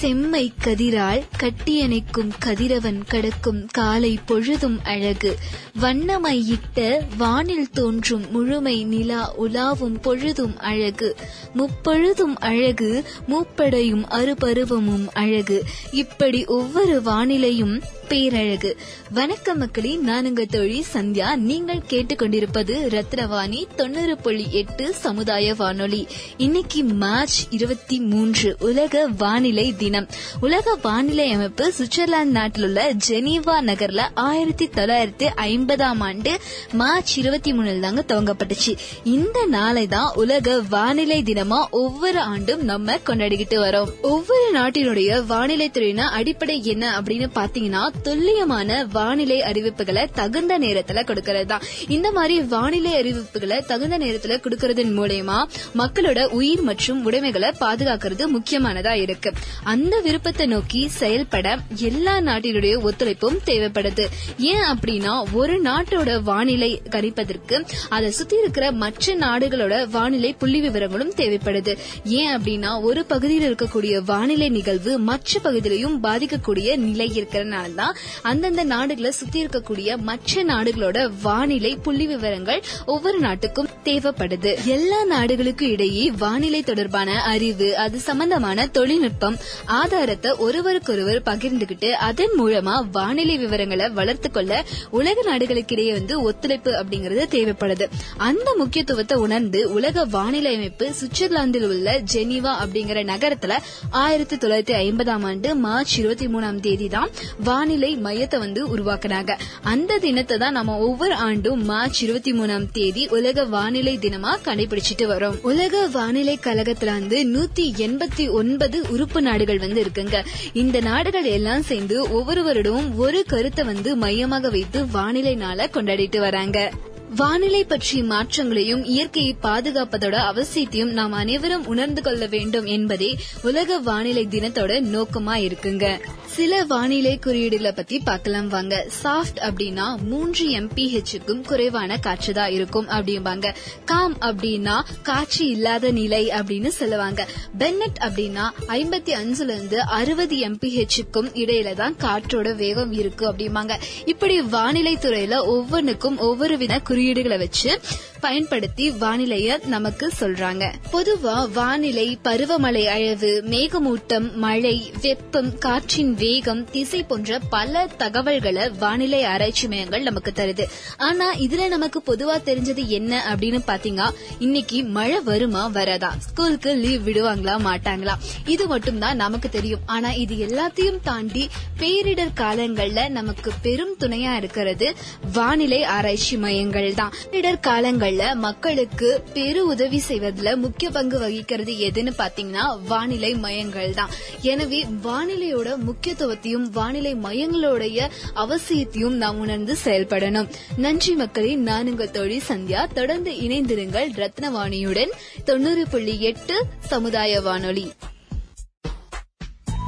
செம்மை கதிரால் கட்டியணைக்கும் கதிரவன் கடக்கும் காலை பொழுதும் அழகு. வண்ணமையிட்ட வானில் தோன்றும் முழுமை நிலா உலாவும் பொழுதும் அழகு. முப்பொழுதும் அழகு மூப்படையும் அறுபருவமும் அழகு. இப்படி ஒவ்வொரு வானிலையும் பேரழகு. வணக்கம் மக்களே நான் உங்க தோழி சந்தியா. நீங்கள் கேட்டுக்கொண்டிருப்பது ரத்னவாணி தொண்ணூறு புள்ளி எட்டு சமுதாய வானொலி. இன்னைக்கு மார்ச் இருபத்தி மூன்று உலக வானிலை தினம். உலக வானிலை அமைப்பு சுவிட்சர்லாந்து நாட்டில் உள்ள ஜெனீவா நகர்ல ஆயிரத்தி தொள்ளாயிரத்தி ஐம்பதாம் ஆண்டு மார்ச் இருபத்தி மூணுல தாங்க துவங்கப்பட்டுச்சு. இந்த நாளை தான் உலக வானிலை தினமா ஒவ்வொரு ஆண்டும் நம்ம கொண்டாடிக்கிட்டு வரோம். ஒவ்வொரு நாட்டினுடைய வானிலை துறையின அடிப்படை என்ன அப்படின்னு பாத்தீங்கன்னா துல்லியமான வானிலை அறிவிப்புகளை தகுந்த நேரத்துல கொடுக்கறது. தான் இந்த மாதிரி வானிலை அறிவிப்புகளை தகுந்த நேரத்துல கொடுக்கறதன் மூலயமா மக்களோட உயிர் மற்றும் உடைமைகளை பாதுகாக்கிறது முக்கியமானதா இருக்கு. அந்த விருப்பத்தை நோக்கி செயல்பட எல்லா நாட்டினுடைய ஒத்துழைப்பும் தேவைப்படுது. ஏன் அப்படின்னா ஒரு நாட்டோட வானிலை கணிப்பதற்கு அதை சுத்தி இருக்கிற மற்ற நாடுகளோட வானிலை புள்ளி விவரங்களும் தேவைப்படுது. ஏன் அப்படின்னா ஒரு பகுதியில் இருக்கக்கூடிய வானிலை நிகழ்வு மற்ற பகுதியிலையும் பாதிக்கக்கூடிய நிலை இருக்கிறனால தான் அந்தந்த நாடுகளை சுத்தி இருக்கக்கூடிய மற்ற நாடுகளோட வானிலை புள்ளி விவரங்கள் ஒவ்வொரு நாட்டுக்கும் தேவைப்படுது. எல்லா நாடுகளுக்கும் இடையே வானிலை தொடர்பான அறிவு அது சம்பந்தமான தொழில்நுட்பம் ஆதாரத்தை ஒருவருக்கொருவர் பகிர்ந்துகிட்டு அதன் மூலமா வானிலை விவரங்களை வளர்த்து கொள்ள உலக நாடுகளுக்கிடையே வந்து ஒத்துழைப்பு அப்படிங்கறது தேவைப்படுது. அந்த முக்கியத்துவத்தை உணர்ந்து உலக வானிலை அமைப்பு சுவிட்சர்லாந்தில் உள்ள ஜெனீவா அப்படிங்கிற நகரத்துல ஆயிரத்தி தொள்ளாயிரத்தி ஐம்பதாம் ஆண்டு மார்ச் இருபத்தி மூணாம் தேதி தான் வானிலை வானிலை மையத்தை வந்து உருவாக்குனாங்க. அந்த தினத்தை தான் நம்ம ஒவ்வொரு ஆண்டும் மார்ச் இருபத்தி மூணாம் தேதி உலக வானிலை தினமா கடைபிடிச்சிட்டு வரோம். உலக வானிலை கழகத்துல வந்து நூத்தி எண்பத்தி ஒன்பது உறுப்பு நாடுகள் வந்து இருக்குங்க. இந்த நாடுகள் எல்லாம் சேர்ந்து ஒவ்வொரு வருடமும் ஒரு கருத்தை வந்து மையமாக வைத்து வானிலை நாளை கொண்டாடிட்டு வராங்க. வானிலை பற்றிய மாற்றங்களையும் இயற்கையை பாதுகாப்பதோட அவசியத்தையும் நாம் அனைவரும் உணர்ந்து கொள்ள வேண்டும் என்பதே உலக வானிலை தினத்தோட நோக்கமா இருக்குங்க. சில வானிலை குறியீடுகளை பத்தி பார்க்கலாம் வாங்க. சாஃப்ட் அப்படின்னா மூன்று எம்பிஹெச்சுக்கும் குறைவான காற்று தான் இருக்கும் அப்படிம்பாங்க. காம் அப்படின்னா காட்சி இல்லாத நிலை அப்படின்னு சொல்லுவாங்க. பென்னட் அப்படின்னா ஐம்பத்தி அஞ்சுல இருந்து அறுபது எம்பிஹெச்சுக்கும் இடையில தான் காற்றோட வேகம் இருக்கு அப்படிம்பாங்க. இப்படி வானிலை துறையில ஒவ்வொன்றுக்கும் ஒவ்வொரு வித குறியீடுகளை வச்சு பயன்படுத்தி வானிலைய நமக்கு சொல்றாங்க. பொதுவா வானிலை பருவமழை அளவு மேகமூட்டம் மழை வெப்பம் காற்றின் வேகம் திசை போன்ற பல தகவல்களை வானிலை ஆராய்ச்சி மையங்கள் நமக்கு தருது. ஆனா இதுல நமக்கு பொதுவா தெரிஞ்சது என்ன அப்படின்னு பாத்தீங்கன்னா இன்னைக்கு மழை வருமா வரதா? ஸ்கூலுக்கு லீவ் விடுவாங்களா மாட்டாங்களா? இது மட்டும் தான் நமக்கு தெரியும். ஆனா இது எல்லாத்தையும் தாண்டி பேரிடர் காலங்கள்ல நமக்கு பெரும் துணையா இருக்கிறது வானிலை ஆராய்ச்சி மையங்கள். தான் பேரிடர் காலங்கள்ல மக்களுக்கு பெரு உதவி செய்வதில் முக்கிய பங்கு வகிக்கிறது எதுன்னு பாத்தீங்கன்னா வானிலை மையங்கள் தான் எனவே வானிலையோட முக்கியத்துவத்தையும் வானிலை மையங்களுடைய அவசியத்தையும் நாம் உணர்ந்து செயல்படணும். நன்றி மக்களே நான் உங்கள் தோழி சந்தியா. தொடர்ந்து இணைந்திருங்கள் ரத்னவாணியுடன். தொண்ணூறு புள்ளி எட்டு சமுதாய வானொலி.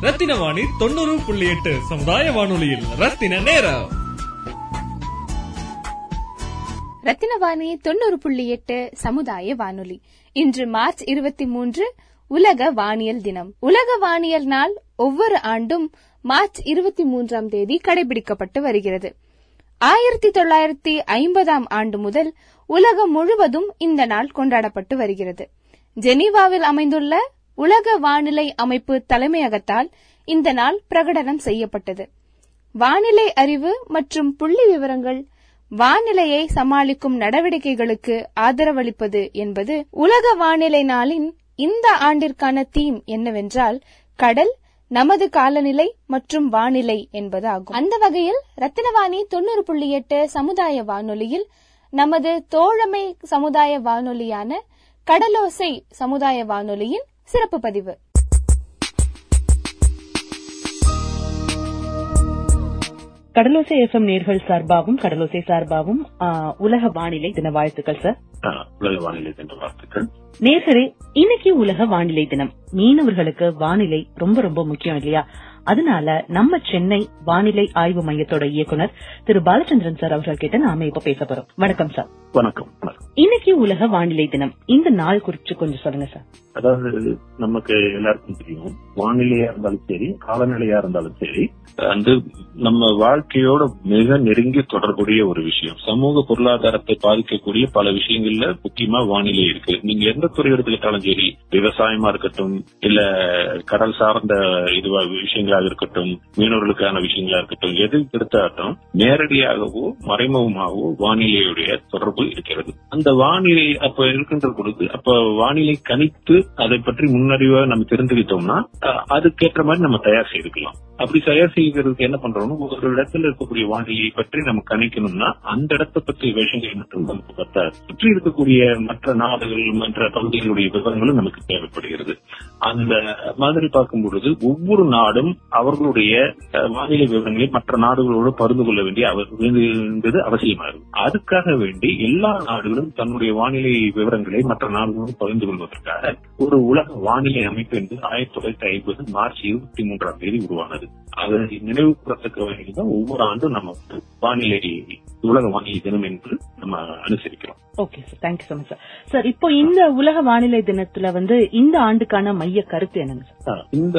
ரத்தின வாணி தொண்ணூறு புள்ளி எட்டு சமுதாய வானொலியில் ரத்தின நேரம். ரத்தினவாணி தொண்ணூறு புள்ளி எட்டு சமுதாய வானொலி. இன்று மார்ச் இருபத்தி மூன்று உலக வானியல் தினம். உலக வானியல் நாள் ஒவ்வொரு ஆண்டும் மார்ச் இருபத்தி மூன்றாம் தேதி கடைபிடிக்கப்பட்டு வருகிறது. ஆயிரத்தி தொள்ளாயிரத்தி ஐம்பதாம் ஆண்டு முதல் உலகம் முழுவதும் இந்த நாள் கொண்டாடப்பட்டு வருகிறது. ஜெனீவாவில் அமைந்துள்ள உலக வானிலை அமைப்பு தலைமையகத்தால் இந்த நாள் பிரகடனம் செய்யப்பட்டது. வானிலை அறிவு மற்றும் புள்ளி விவரங்கள் வானிலையை சமாளிக்கும் நடவடிக்கைகளுக்கு ஆதரவளிப்பது என்பது உலக வானிலை நாளின் இந்த ஆண்டிற்கான தீம் என்னவென்றால் கடல் நமது காலநிலை மற்றும் வானிலை என்பதாகும். அந்த வகையில் ரத்தினவாணி தொண்ணூறு புள்ளி எட்டு சமுதாய வானொலியில் நமது தோழமை சமுதாய வானொலியான கடலோசை சமுதாய வானொலியின் சிறப்பு பதிவு. கடலோசை எஃப்எம் நேர்கள் சார்பாகவும் கடலோசை சார்பாகவும் உலக வானிலை தின வாழ்த்துக்கள் சார் உலக வானிலை என்ற வாழ்த்துக்கள். நேர்களே இன்னைக்கு உலக வானிலை தினம். மீனவர்களுக்கு வானிலை ரொம்ப ரொம்ப முக்கியம் இல்லையா? அதனால நம்ம சென்னை வானிலை ஆய்வு மையத்தோட இயக்குனர் திரு பாலச்சந்திரன் சார் அவர்கள் கிட்ட நாம இப்ப பேச போறோம். வணக்கம் சார். வணக்கம் இன்னைக்கு உலக வானிலை தினம். இந்த நாள் குறிச்சு கொஞ்சம் சொல்லுங்க சார். அதாவது நமக்கு எல்லாருக்கும் தெரியும். வானிலையா இருந்தாலும் சரி காலநிலையா இருந்தாலும் சரி வந்து நம்ம வாழ்க்கையோட மிக நெருங்கிய தொடர்புடைய ஒரு விஷயம். சமூக பொருளாதாரத்தை பாதிக்கக்கூடிய பல விஷயங்கள்ல முக்கியமா வானிலை இருக்கு. நீங்க எந்த துறை எடுத்துக்கிட்டாலும் சரி விவசாயமா இருக்கட்டும் இல்ல கடல் சார்ந்த இதுவா விஷயங்களாக இருக்கட்டும் மீனவர்களுக்கான விஷயங்களா இருக்கட்டும் எது எடுத்தாலும் நேரடியாகவோ மறைமுகமாகவோ வானிலையுடைய தொடர்பு இருக்கிறது. அந்த வானிலை அப்ப இருக்கின்ற பொழுது அப்ப வானிலை கணித்து அதை பற்றி முன்னறிவா நம்ம தெரிஞ்சுக்கிட்டோம்னா அதுக்கேற்ற மாதிரி நம்ம தயார் செய்துக்கலாம். அப்படி தயார் செய்கிறதுக்கு என்ன பண்றோம்னா ஒரு இடத்துல இருக்கக்கூடிய வானிலையை பற்றி நம்ம கணிக்கணும்னா அந்த இடத்தை பற்றிய விஷயங்கள் மட்டும் நமக்கு பத்தாது. சுற்றி இருக்கக்கூடிய மற்ற நாடுகள் மற்ற பகுதிகளுடைய விவரங்களும் நமக்கு தேவைப்படுகிறது. அந்த மாதிரி பார்க்கும் பொழுது ஒவ்வொரு நாடும் அவர்களுடைய வானிலை விவரங்களை மற்ற நாடுகளோடு பகிர்ந்து கொள்ள வேண்டிய அவ- வேண்டியது அவசியமாகும் அதுக்காக வேண்டி எல்லா நாடுகளும் தன்னுடைய வானிலை விவரங்களை மற்ற நாடுகளோடு பகிர்ந்து கொள்வதற்காக ஒரு உலக வானிலை அமைப்பு என்பது ஆயிரத்தி தொள்ளாயிரத்தி ஐம்பது மார்ச் இருபத்தி மூன்றாம் தேதி உருவானது. அதை நினைவுபடுத்தக்க வேண்டியதான் ஒவ்வொரு ஆண்டும் நம்ம வந்து வானிலை உலக வானிலை தினம் என்று நம்ம அனுசரிக்கிறோம். Okay sir thank you so much sir sir இப்போ இந்த உலக வானிலை தினத்துல வந்து இந்த ஆண்டுக்கான மைய கருத்து என்னங்க சார் இந்த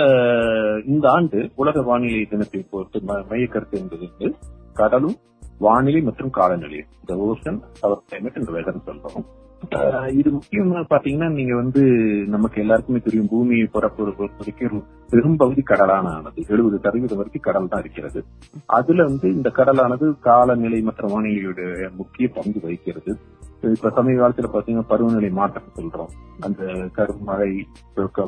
இந்த ஆண்டு உலக வானிலை தினத்தை பொறுத்து மைய கருத்து என்பது வந்து கடலும் வானிலை மற்றும் காலநிலை இந்த ஓஷன் அவர் கிளைமேட் என்ற வெதர் சொல்றோம். இது முக்கியமா பாத்தீங்கன்னா நீங்க வந்து நமக்கு எல்லாருக்குமே தெரியும் பூமியை பொறுப்பு பொறுத்த வரைக்கும் பெரும்பகுதி கடலான ஆனது எழுபது சதவீதம் வரைக்கும் கடல் தான் இருக்கிறது. அதுல வந்து இந்த கடலானது காலநிலை மற்றும் வானிலையுடைய முக்கிய பங்கு வகிக்கிறது. இப்ப சமீப காலத்துல பாத்தீங்கன்னா பருவநிலை மாற்றம் சொல்றோம். அந்த கருமழை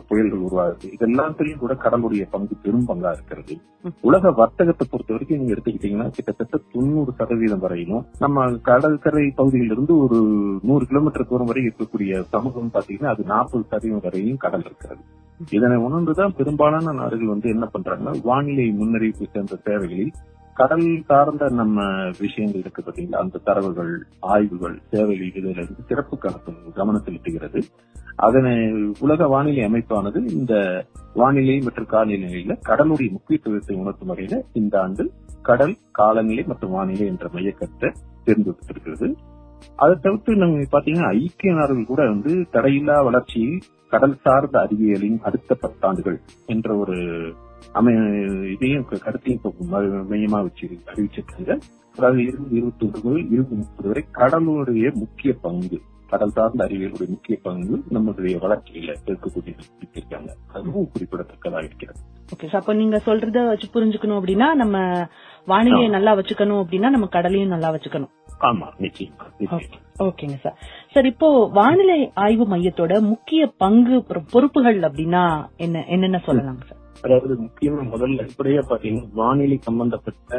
புயல்கள் உருவாகுது. இதெல்லாத்திலையும் கூட கடலுடைய பங்கு பெரும் பங்கா இருக்கிறது. உலக வர்த்தகத்தை பொறுத்த வரைக்கும் நீங்க எடுத்துக்கிட்டீங்கன்னா கிட்டத்தட்ட தொண்ணூறு சதவீதம் வரையிலும் நம்ம கடற்கரை பகுதியிலிருந்து ஒரு நூறு கிலோமீட்டர் தூரம் வரை இருக்கக்கூடிய சமூகம் பாத்தீங்கன்னா அது நாற்பது சதவீதம் வரையும் கடல் இருக்கிறது. இதனை உணர்ந்துதான் பெரும்பாலான நாடுகள் வந்து என்ன பண்றாங்கன்னா வானிலை முன்னறிவிப்பு சேர்ந்த சேவைகளில் கடல் சார்ந்த நம்ம விஷயங்கள் இருக்கு பார்த்தீங்களா அந்த தரவுகள் ஆய்வுகள் சேவைகள் இதுல இருந்து சிறப்பு கணக்கு கவனம் செலுத்துகிறது அதனை உலக வானிலை அமைப்பானது இந்த வானிலை மற்றும் காலநிலையில கடலுடைய முக்கியத்துவத்தை உணர்த்தும் வகையில இந்த ஆண்டு கடல் காலநிலை மற்றும் வானிலை என்ற மையக்கருத்தை தேர்ந்தெடுத்திருக்கிறது அதை தவிர்த்து நம்ம பாத்தீங்கன்னா ஐக்கிய நாடுகள் கூட வந்து தடையில்லா வளர்ச்சியில் கடல் சார்ந்த அறிவியலின் அடுத்த பத்தாண்டுகள் என்ற ஒரு அமை இதையும் கருத்தையும் மையமா வச்சு அறிவிச்சிருக்காங்க. அதாவது இருபது இருபத்தி ஒன்று முதல் இருபது முப்பது வரை கடலுடைய முக்கிய பங்கு கடல் சார்ந்த அறிவியலுடைய முக்கிய பங்கு நம்முடைய வளர்ச்சியில இருக்கக்கூடிய இருக்காங்க அதுவும் குறிப்பிடத்தக்கதா இருக்கிறது. ஓகே சார் அப்ப நீங்க சொல்றத வச்சு புரிஞ்சுக்கணும் அப்படின்னா நம்ம வானிலையை நல்லா வச்சுக்கணும் அப்படின்னா நம்ம கடலையும் நல்லா வச்சுக்கணும். ஆமா நிச்சயமா ஓகேங்க சார் சார் இப்போ வானிலை ஆய்வு மையத்தோட முக்கிய பங்கு பொறு- பொறுப்புகள் அப்படின்னா என்ன என்னென்ன சொல்லலாங்க சார் அதாவது முக்கியமா முதல்ல அடிப்படையா பாத்தீங்கன்னா வானிலை சம்பந்தப்பட்ட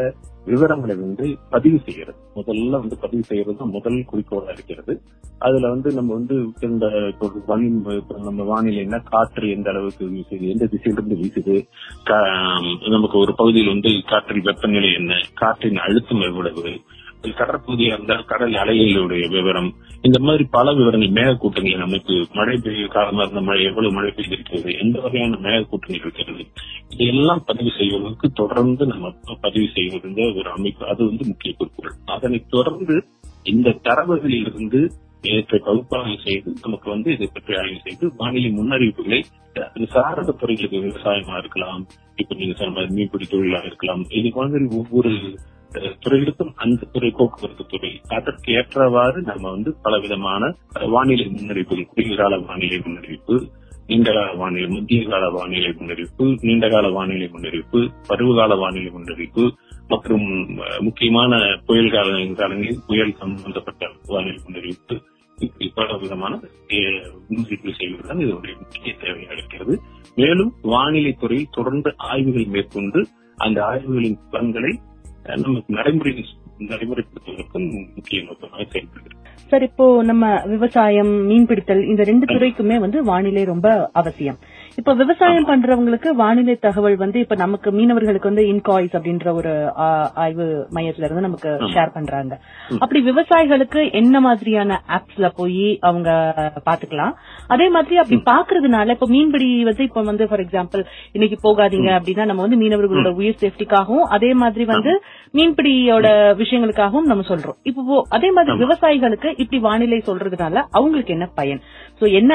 விவரங்களை வந்து பதிவு செய்யறது. முதல்ல வந்து பதிவு செய்யறது தான் முதல் குறிக்கோளா இருக்கிறது. அதுல வந்து நம்ம வந்து இந்த இப்போ நம்ம வானிலைன்னா காற்று எந்த அளவுக்கு வீசுது எந்த திசையிலிருந்து வீசுது கா- நமக்கு ஒரு பகுதியில் வந்து காற்றின் வெப்பநிலை என்ன காற்றின் அழுத்தம் எவ்வளவு கடற்பகுதியா இருந்தால் கடல் அலைகளுடைய விவரம் இந்த மாதிரி பல விவரங்கள் மேகக்கூட்டங்களின் அமைப்பு மழை பெய்ய காலமா இருந்த மழை எவ்வளவு மழை பெய்திருக்கிறது எந்த வகையான மேகக்கூட்டங்கள் இருக்கிறது இதெல்லாம் பதிவு செய்வதற்கு தொடர்ந்து நம்ம பதிவு செய்வதுங்க ஒரு அமைப்பு. அது வந்து முக்கிய குறிப்புகள் அதனை தொடர்ந்து இந்த தரவுகளில் இருந்து பகுப்பாய்வு செய்து நமக்கு வந்து இதை பற்றி ஆய்வு செய்து வானிலை முன்னறிவிப்புகளை சாரத துறைகளுக்கு விவசாயமா இருக்கலாம் இப்ப நீங்க சொன்ன மீன்பிடி தொழிலா இருக்கலாம் இது மாதிரி ஒவ்வொரு துறைகளுக்கும் அந்த துறை போக்குவரத்து துறை அதற்கு ஏற்றவாறு நம்ம வந்து பல விதமான வானிலை முன்னறிவிப்புகள் குறுகியகால வானிலை முன்னறிவிப்பு நீண்டகால வானிலை மத்திய கால வானிலை முன்னறிவிப்பு நீண்டகால வானிலை முன்னறிவிப்பு பருவகால வானிலை முன்னறிவிப்பு மற்றும் முக்கியமான புயல் கால காலங்களில் புயல் சம்பந்தப்பட்ட வானிலை முன்னறிவிப்பு இப்படி பல விதமான முன்னறிவிப்பு செய்வதுதான் இதனுடைய முக்கிய தேவையாக இருக்கிறது மேலும் வானிலை துறையில் தொடர்ந்து ஆய்வுகள் மேற்கொண்டு அந்த ஆய்வுகளின் பலன்களை நமக்கு நடைமுறை நடைமுறைப்படுத்துவதற்கும் முக்கிய நோக்கமாக செயல்படுகிறது சார் இப்போ நம்ம விவசாயம் மீன்பிடித்தல் இந்த ரெண்டு துறைக்குமே வந்து வானிலை ரொம்ப அவசியம். இப்போ விவசாயம் பண்றவங்களுக்கு வானிலை தகவல் வந்து இப்ப நமக்கு மீனவர்களுக்கு வந்து இன்காய்ஸ் அப்படின்ற ஒரு ஆய்வு மையத்துல இருந்து நமக்கு ஷேர் பண்றாங்க. அப்படி விவசாயிகளுக்கு என்ன மாதிரியான ஆப்ஸ்ல போய் அவங்க பாத்துக்கலாம்? அதே மாதிரி அப்படி பாக்குறதுனால இப்ப மீன்பிடி வந்து இப்ப வந்து ஃபார் எக்ஸாம்பிள் இன்னைக்கு போகாதீங்க அப்படின்னா நம்ம வந்து மீனவர்களோட உயிர் சேஃப்டிக்காகவும் அதே மாதிரி வந்து மீன்பிடியோட விஷயங்களுக்காகவும் நம்ம சொல்றோம். இப்போ அதே மாதிரி விவசாயிகளுக்கு இப்படி வானிலை சொல்றதுனால அவங்களுக்கு என்ன பயன்? சோ என்ன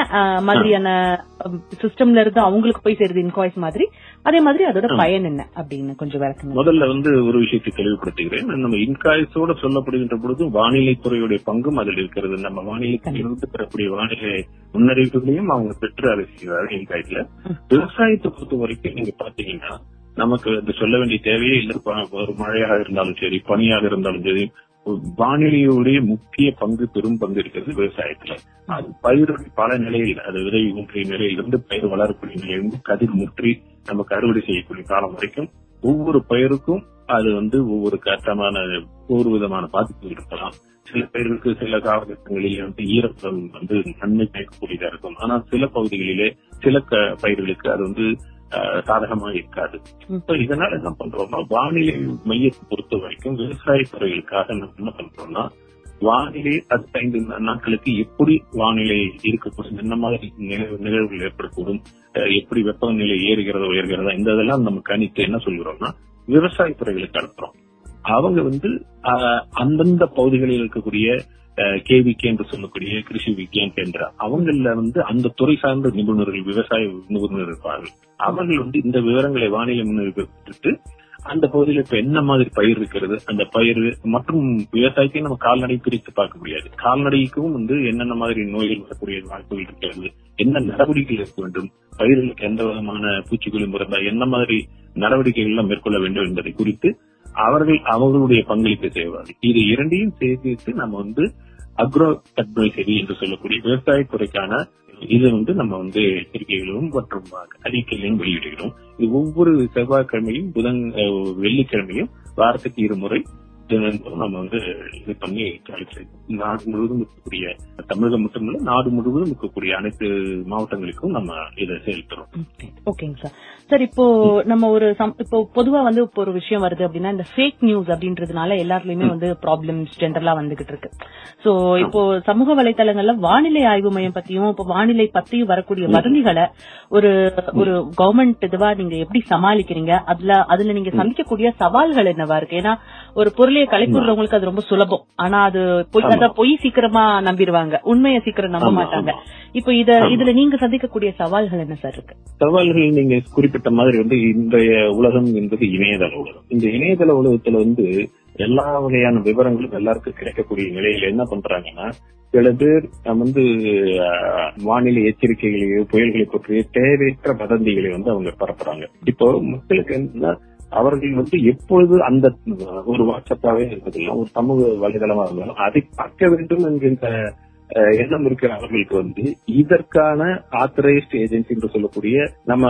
மாதிரியான சிஸ்டம்ல இருந்து அவங்களுக்கு போய் சேருது இன்காய்ஸ் மாதிரி. அதே மாதிரி அதோட பயன் என்ன அப்படின்னு கொஞ்சம் விளக்குங்க. முதல்ல வந்து ஒரு விஷயத்தை தெளிவுபடுத்துகிறேன். நம்ம இன்காய்ஸோட சொல்லப்படுகின்ற பொழுது வானிலை துறையுடைய பங்கும் அதில் இருக்கிறது. நம்ம வானிலை துறையிலிருந்து பெறக்கூடிய வானிலை முன்னறிவிப்புகளையும் அவங்க பெற்று அதை செய்வார்கள். இன்காய்ஸ்ல விவசாயத்தை பொறுத்த வரைக்கும் நீங்க பாத்தீங்கன்னா நமக்கு அது சொல்ல வேண்டிய தேவையே இல்லை. ப- ஒரு மழையாக இருந்தாலும் சரி பனியாக இருந்தாலும் சரி வானிலையுடைய முக்கிய பங்கு பெரும் பங்கு இருக்கிறது விவசாயத்துல. அது பயிர்கள் பல நிலையில் அது விதை ஊன்றிய நிலையிலிருந்து பயிர் வளரக்கூடிய நிலையிலிருந்து கதிர் முற்றி நமக்கு அறுவடை செய்யக்கூடிய காலம் வரைக்கும் ஒவ்வொரு பயிருக்கும் அது வந்து ஒவ்வொரு கட்டமான ஒவ்வொரு விதமான பாதிப்பு இருக்கலாம். சில பயிர்களுக்கு சில காலகட்டங்களிலே வந்து ஈரப்பதம் வந்து நன்மை கேட்கக்கூடியதா இருக்கும். ஆனால் சில பகுதிகளிலே சில க- பயிர்களுக்கு அது வந்து சாதகமா இருக்காது. இப்ப இதனால என்ன பண்றோம்னா வானிலை மையத்தை பொறுத்த வரைக்கும் விவசாய துறைகளுக்காக நம்ம என்ன பண்றோம்னா வானிலை அடுத்த ஐந்து நாட்களுக்கு எப்படி வானிலை இருக்கக்கூடும் என்ன மாதிரி நிகழ்வு- நிகழ்வுகள் ஏற்படக்கூடும் எப்படி வெப்பநிலை ஏறுகிறதா உயர்கிறதா இந்த இதெல்லாம் நம்ம கணித்து என்ன சொல்கிறோம்னா விவசாய துறைகளுக்கு அனுப்புறோம். அவங்க வந்து அந்தந்த பகுதிகளில் இருக்கக்கூடிய கேவிகே என்று சொல்லக்கூடிய கிருஷி விக்யான் என்ற அவங்கள வந்து அந்த துறை சார்ந்த நிபுணர்கள் விவசாய நிபுணர்கள் இருப்பார்கள். அவர்கள் வந்து இந்த விவரங்களை வானிலை முன்னெடுத்து அந்த பகுதியில் இப்ப என்ன மாதிரி பயிர் இருக்கிறது அந்த பயிர் மற்றும் விவசாயத்தையும் நம்ம கால்நடை பிரித்து பார்க்க முடியாது. கால்நடைக்கும் வந்து என்னென்ன மாதிரி நோய்கள் வரக்கூடிய வாய்ப்புகள் இருக்கிறது என்ன நடவடிக்கைகள் இருக்க வேண்டும் பயிர்களுக்கு எந்த விதமான பூச்சிக்கொல்லி மருந்தா என்ன மாதிரி நடவடிக்கைகள் எல்லாம் மேற்கொள்ள வேண்டும் என்பதை குறித்து அவர்கள் அவர்களுடைய பங்களிப்பை செய்வார்கள். இது இரண்டையும் சேர்த்து நம்ம வந்து அக்ரோ அட்வைசரி என்று சொல்லக்கூடிய விவசாய துறைக்கான இது வந்து நம்ம வந்து எச்சரிக்கைகளும் மற்றும் அறிக்கைகளையும் வெளியிடுகிறோம். இது ஒவ்வொரு செவ்வாய்க்கிழமையும் புதன் வெள்ளிக்கிழமையும் வாரத்துக்கு இருமுறை தினந்தோறும் நம்ம வந்து இது பண்ணி நாடு முழுவதும் இருக்கக்கூடிய தமிழகம் மட்டுமல்ல நாடு முழுவதும் இருக்கக்கூடிய அனைத்து மாவட்டங்களுக்கும் நம்ம இதை செயல்படுறோம் ஓகேங்க சார் சார் இப்போ நம்ம ஒரு இப்போ பொதுவா வந்து இப்போ ஒரு விஷயம் வருது அப்படின்னா இந்த ஃபேக் நியூஸ் அப்படின்றதுனால எல்லாத்துலயுமே வந்து ப்ராப்ளம்ஸ் ஜென்ரலா வந்துகிட்டு இருக்கு. சோ இப்போ சமூக வலைத்தளங்கள்ல வானிலை ஆய்வு மையம் பத்தியும் இப்போ வானிலை பத்தியும் வரக்கூடிய வதந்திகளை ஒரு ஒரு கவர்மெண்ட் இதுவா நீங்க எப்படி சமாளிக்கிறீங்க? அதுல அதுல நீங்க சந்திக்கக்கூடிய சவால்கள் என்னவா இருக்கு? ஏன்னா ஒரு பொருளைய கலைப்புறவங்களுக்கு அது ரொம்ப சுலபம். ஆனா அது பொய் அதான் பொய் சீக்கிரமா நம்பிடுவாங்க உண்மையை சீக்கிரம் நம்ப மாட்டாங்க. இப்போ இத இதுல நீங்க சந்திக்கக்கூடிய சவால்கள் என்ன சார் இருக்கு? சவால்கள் நீங்க குறிப்பிட்ட மாதிரி வந்து இன்றைய உலகம் என்பது இணையதள உலகம். இந்த இணையதள உலகத்துல வந்து எல்லா வகையான விவரங்களும் எல்லாருக்கும் கிடைக்கக்கூடிய நிலையில என்ன பண்றாங்கன்னா சில பேர் வந்து வானிலை எச்சரிக்கைகளையோ புயல்களை பற்றிய தேவையற்ற வதந்திகளை வந்து அவங்க பரப்புறாங்க. இப்போ மக்களுக்கு என்ன அவர்கள் வந்து எப்பொழுது அந்த ஒரு வாட்ஸ்அப்பாவே இருப்பதில்லை ஒரு சமூக வலைதளமா இருந்தாலும் அதை பார்க்க வேண்டும் என்கின்ற அஹ், எண்ணம் இருக்கிற அவர்களுக்கு வந்து இதற்கான ஆத்தரைஸ்ட் ஏஜென்சி என்று சொல்லக்கூடிய நம்ம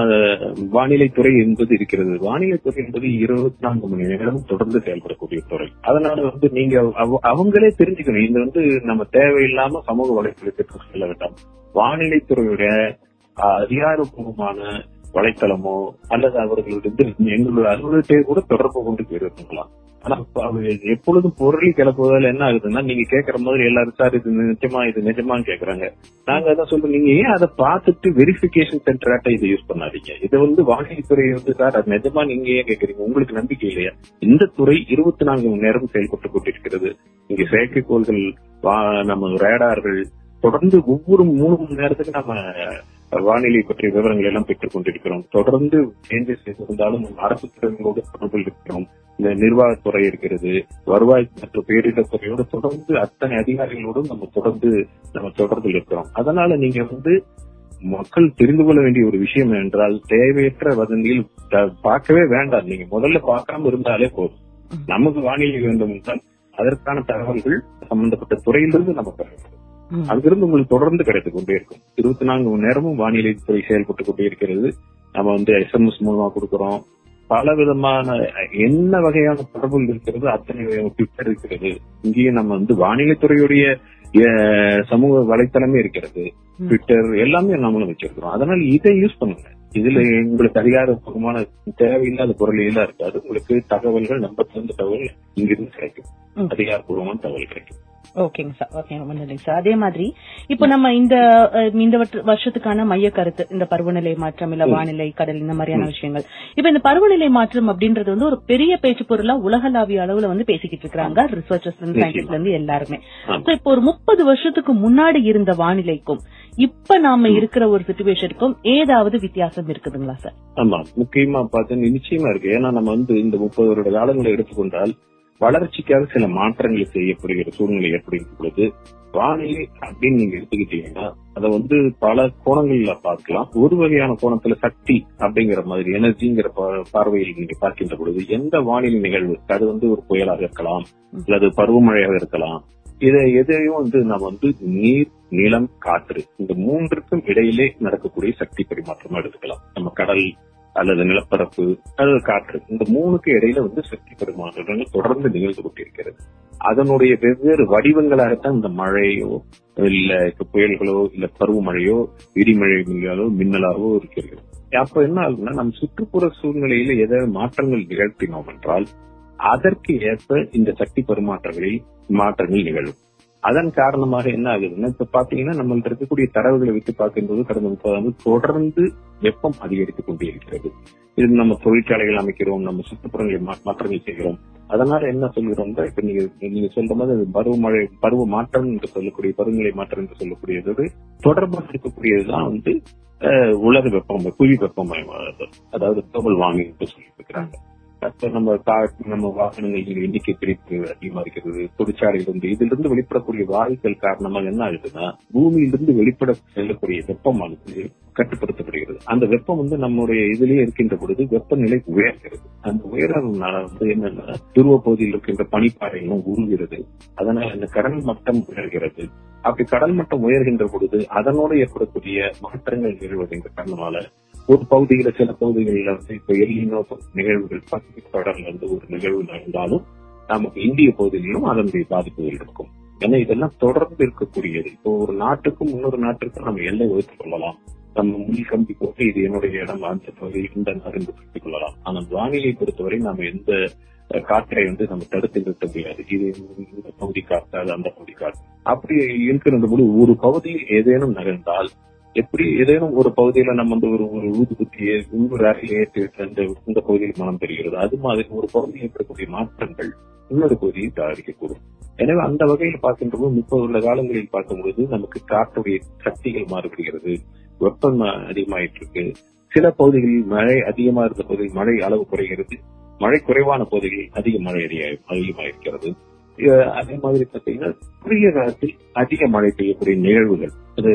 வானிலைத்துறை என்பது இருக்கிறது. வானிலை துறை என்பது இருபத்தி நான்கு மணி நேரம் தொடர்ந்து செயல்படக்கூடிய துறை. அதனால வந்து நீங்க அவங்களே தெரிஞ்சுக்கணும். இது வந்து நம்ம தேவையில்லாம சமூக வலைத்தளத்திற்கு செல்ல வேண்டாம். வானிலைத்துறையுடைய அஹ், அதிகாரப்பூர்வமான வலைத்தளமோ அல்லது அவர்களிடம் எங்களுடைய அலுவலகத்தை கூட தொடர்பு கொண்டு போயிருக்கலாம் ஆனா எப்பொழுதும் பொருளி கிளப்புவதால் என்ன ஆகுதுன்னா நீங்க கேக்குற மாதிரி எல்லாரும் சார் இது நிஜமா இது நிஜமான்னு கேக்குறாங்க நாங்க அதான் சொல்றோம் நீங்க ஏன் அதை பார்த்துட்டு வெரிபிகேஷன் சென்டராட்ட இதை யூஸ் பண்ணாதீங்க? இதை வந்து வாழ்க்கை துறை வந்து சார் அது நிஜமா நீங்க ஏன் கேக்குறீங்க உங்களுக்கு நம்பிக்கை இல்லையா? இந்த துறை இருபத்தி நான்கு மணி நேரம் செயல்பட்டு கொண்டிருக்கிறது. இங்க செயற்கைக்கோள்கள் வா- நம்ம ரேடார்கள் தொடர்ந்து ஒவ்வொரு மூணு மணி நேரத்துக்கு நம்ம வானிலை பற்றிய விவரங்கள் எல்லாம் பெற்றுக் கொண்டிருக்கிறோம். தொடர்ந்து சேஞ்சஸ் இருந்தாலும் அரசு துறைகளோடு தொடர்பில் இருக்கிறோம். இந்த நிர்வாகத்துறை இருக்கிறது வருவாய் மற்றும் பேரிடர் துறையோடு தொடர்ந்து அத்தனை அதிகாரிகளோடும் நம்ம தொடர்ந்து நம்ம தொடர்பில் இருக்கிறோம். அதனால நீங்க வந்து மக்கள் தெரிந்து கொள்ள வேண்டிய ஒரு விஷயம் என்றால் தேவையற்ற வதந்தியில் பார்க்கவே வேண்டாம். நீங்க முதல்ல பார்க்காம இருந்தாலே போதும். நமக்கு வானிலை வேண்டும் என்றால் அதற்கான தகவல்கள் சம்பந்தப்பட்ட துறையிலிருந்து நம்ம பெற வேண்டும் ம். அங்கிருந்து உங்களுக்கு தொடர்ந்து கிடைத்துக் கொண்டே இருக்கும். இருபத்தி நான்கு மணி நேரமும் வானிலை துறை செயல்பட்டு கொண்டே இருக்கிறது. நம்ம வந்து எஸ்எம்எஸ் மூலமா கொடுக்கிறோம். பல விதமான என்ன வகையான தொடர்புகள் இருக்கிறது அத்தனை வகையான ட்விட்டர் இருக்கிறது. இங்கேயும் நம்ம வந்து வானிலை துறையுடைய அஹ், சமூக வலைத்தளமே இருக்கிறது. ட்விட்டர் எல்லாமே நம்மளும் வச்சிருக்கிறோம். அதனால இதை யூஸ் பண்ணுங்க. இதுல உங்களுக்கு அதிகாரப்பூர்வமான தேவையில்லாத பொருள் எல்லாம் இருக்காது. உங்களுக்கு தகவல்கள் நம்ப தகுந்த தகவல் இங்கிருந்து கிடைக்கும். அதிகாரப்பூர்வமான தகவல் கிடைக்கும். ஓகேங்க சார் ஓகே ரொம்ப நன்றிங்க சார் அதே மாதிரி இப்போ நம்ம இந்த இந்த வருஷத்துக்கான மைய கருத்து இந்த பருவநிலை மாற்றம் இல்ல வானிலை கடல் இந்த மாதிரியான விஷயங்கள். இப்போ இந்த பருவநிலை மாற்றம் அப்படின்றது வந்து ஒரு பெரிய பேச்சு பொருளா உலகளாவிய அளவுல வந்து பேசிக்கிட்டு இருக்காங்க ரிசர்ச்சர்ஸ் சயின்டிஸ்ட்ல இருந்து எல்லாருமே. இப்போ ஒரு முப்பது வருஷத்துக்கு முன்னாடி இருந்த வானிலைக்கும் இப்ப நாம இருக்கிற ஒரு சுச்சுவேஷனுக்கும் ஏதாவது வித்தியாசம் இருக்குதுங்களா சார் ஆமா. முக்கியமா பார்த்தீங்கன்னா நிச்சயமா இருக்கு. ஏன்னா நம்ம வந்து இந்த முப்பது வருட காலங்களை எடுத்துக்கொண்டால் வளர்ச்சிக்காக சில மாற்றங்கள் செய்யப்படுகிற சூழ்நிலை ஏற்படுகிற பொழுது வானிலை அப்படின்னு நீங்க எடுத்துக்கிட்டீங்கன்னா அதை வந்து பல கோணங்கள்ல பார்க்கலாம். ஒரு வகையான கோணத்துல சக்தி அப்படிங்கிற மாதிரி எனர்ஜிங்கிற பார்வையில் நீங்க பார்க்கின்ற பொழுது எந்த வானிலை நிகழ்வு? அது வந்து ஒரு புயலாக இருக்கலாம் அல்லது பருவமழையாக இருக்கலாம். இதை எதையும் வந்து நம்ம வந்து நீர் நிலம் காற்று இந்த மூன்றுக்கும் இடையிலே நடக்கக்கூடிய சக்தி பரிமாற்றமா எடுத்துக்கலாம். நம்ம கடல் அல்லது நிலப்பரப்பு அல்லது காற்று இந்த மூணுக்கு இடையில வந்து சக்தி பரிமாற்றங்கள் தொடர்ந்து நிகழ்ந்து கொண்டிருக்கிறது. அதனுடைய வெவ்வேறு வடிவங்களாகத்தான் இந்த மழையோ இல்ல இப்ப புயல்களோ இல்ல பருவமழையோ இடிமழை மின்னலோ மின்னலாகவோ இருக்கிறது. அப்ப என்ன ஆகுதுன்னா நம் சுற்றுப்புற சூழ்நிலையில ஏதாவது மாற்றங்கள் நிகழ்த்தினோம் என்றால் அதற்கு ஏற்ப இந்த சக்தி பரிமாற்றங்களில் மாற்றங்கள் நிகழும். அதன் காரணமாக என்ன ஆகுதுன்னா இப்ப பாத்தீங்கன்னா நம்மள்ட்ட இருக்கக்கூடிய தரவுகளை விட்டு பார்க்கும்போது கடந்த முப்பது ஆண்டு தொடர்ந்து வெப்பம் அதிகரித்துக் கொண்டே இருக்கிறது. இது நம்ம தொழிற்சாலைகள் அமைக்கிறோம் நம்ம சுற்றுப்புறங்களை மா- மாற்றங்கள் செய்கிறோம். அதனால என்ன சொல்கிறோம்னா இப்ப நீங்க நீங்க சொல்ற மாதிரி அது பருவமழை பருவ மாற்றம் என்று சொல்லக்கூடிய பருவநிலை மாற்றம் என்று சொல்லக்கூடியது தொடர்பாக இருக்கக்கூடியதுதான் வந்து உலக வெப்பம் புவி வெப்பமயமாதல் அதாவது குளோபல் வார்மிங் என்று சொல்லிட்டு இருக்கிறாங்க. நம்ம நம்ம வாகனங்களின் எண்ணிக்கை பிரிப்பு அதிகமா இருக்கிறது தொழிற்சாலையிலிருந்து இதிலிருந்து வெளிப்படக்கூடிய வாயுக்கள் காரணமாக என்ன ஆகுதுன்னா பூமியிலிருந்து வெளிப்பட செல்லக்கூடிய வெப்பமானது கட்டுப்படுத்தப்படுகிறது. அந்த வெப்பம் வந்து நம்முடைய இதிலேயே இருக்கின்ற பொழுது வெப்பநிலை உயர்கிறது. அந்த உயர்றதுனால வந்து என்னன்னா துருவ பகுதியில் இருக்கின்ற பனிப்பாறைகளும் உருகிறது. அதனால இந்த கடல் மட்டம் உயர்கிறது. அப்படி கடல் மட்டம் உயர்கின்ற பொழுது அதனோடு ஏற்படக்கூடிய மாற்றங்கள் நிகழ்வதன் காரணமால ஒரு பகுதியில சில பகுதிகளில் வந்து இப்ப எல்லினோ நிகழ்வுகள் பசிபிக் தொடர்ல இருந்து ஒரு நிகழ்வு நடந்தாலும் நமக்கு இந்திய பகுதியிலும் அதனுடைய பாதிப்புகள் இருக்கும். ஏன்னா இதெல்லாம் தொடர்ந்து இருக்கக்கூடியது. இப்போ ஒரு நாட்டுக்கும் இன்னொரு நாட்டிற்கும் நம்ம எல்லை வகுத்துக் கொள்ளலாம். நம்ம முள் கம்பி போட்டு இது என்னுடைய இடம் அந்த பகுதி இந்த நாடு என்று கொள்ளலாம். ஆனால் வானிலை பொறுத்தவரை நாம எந்த காற்றை வந்து நம்ம தடுத்து நிறுத்த முடியாது. இது இந்த பகுதி காற்று அது அந்த பகுதி காற்று. அப்படி இருக்கிற போது ஒரு பகுதியில் ஏதேனும் நகர்ந்தால் எப்படி ஏதேனும் ஒரு பகுதியில நம்ம வந்து ஒரு ஒரு ஊதுபுத்தியை இன்னொரு அறையில் ஏற்றி அந்த இந்த பகுதியில் மனம் பெறுகிறது. அது மாதிரி ஒரு பகுதியில் ஏற்படக்கூடிய மாற்றங்கள் இன்னொரு பகுதியை தயாரிக்கக்கூடும் எனவே அந்த வகையில் பார்க்கின்ற போது முப்பது உள்ள காலங்களில் பார்க்கும்போது நமக்கு காற்றுடைய சக்திகள் மாறுபடுகிறது. வெப்பம் அதிகமாயிட்டு இருக்கு சில பகுதிகளில் மழை அதிகமா இருந்த பகுதியில் மழை அளவு குறைகிறது. மழை குறைவான பகுதிகளில் அதிக மழை அதிகமாயிருக்கிறது. அதே மாதிரி பாத்தீங்கன்னா குறுகிய காலத்தில் அதிக மழை பெய்யக்கூடிய நிகழ்வுகள் அது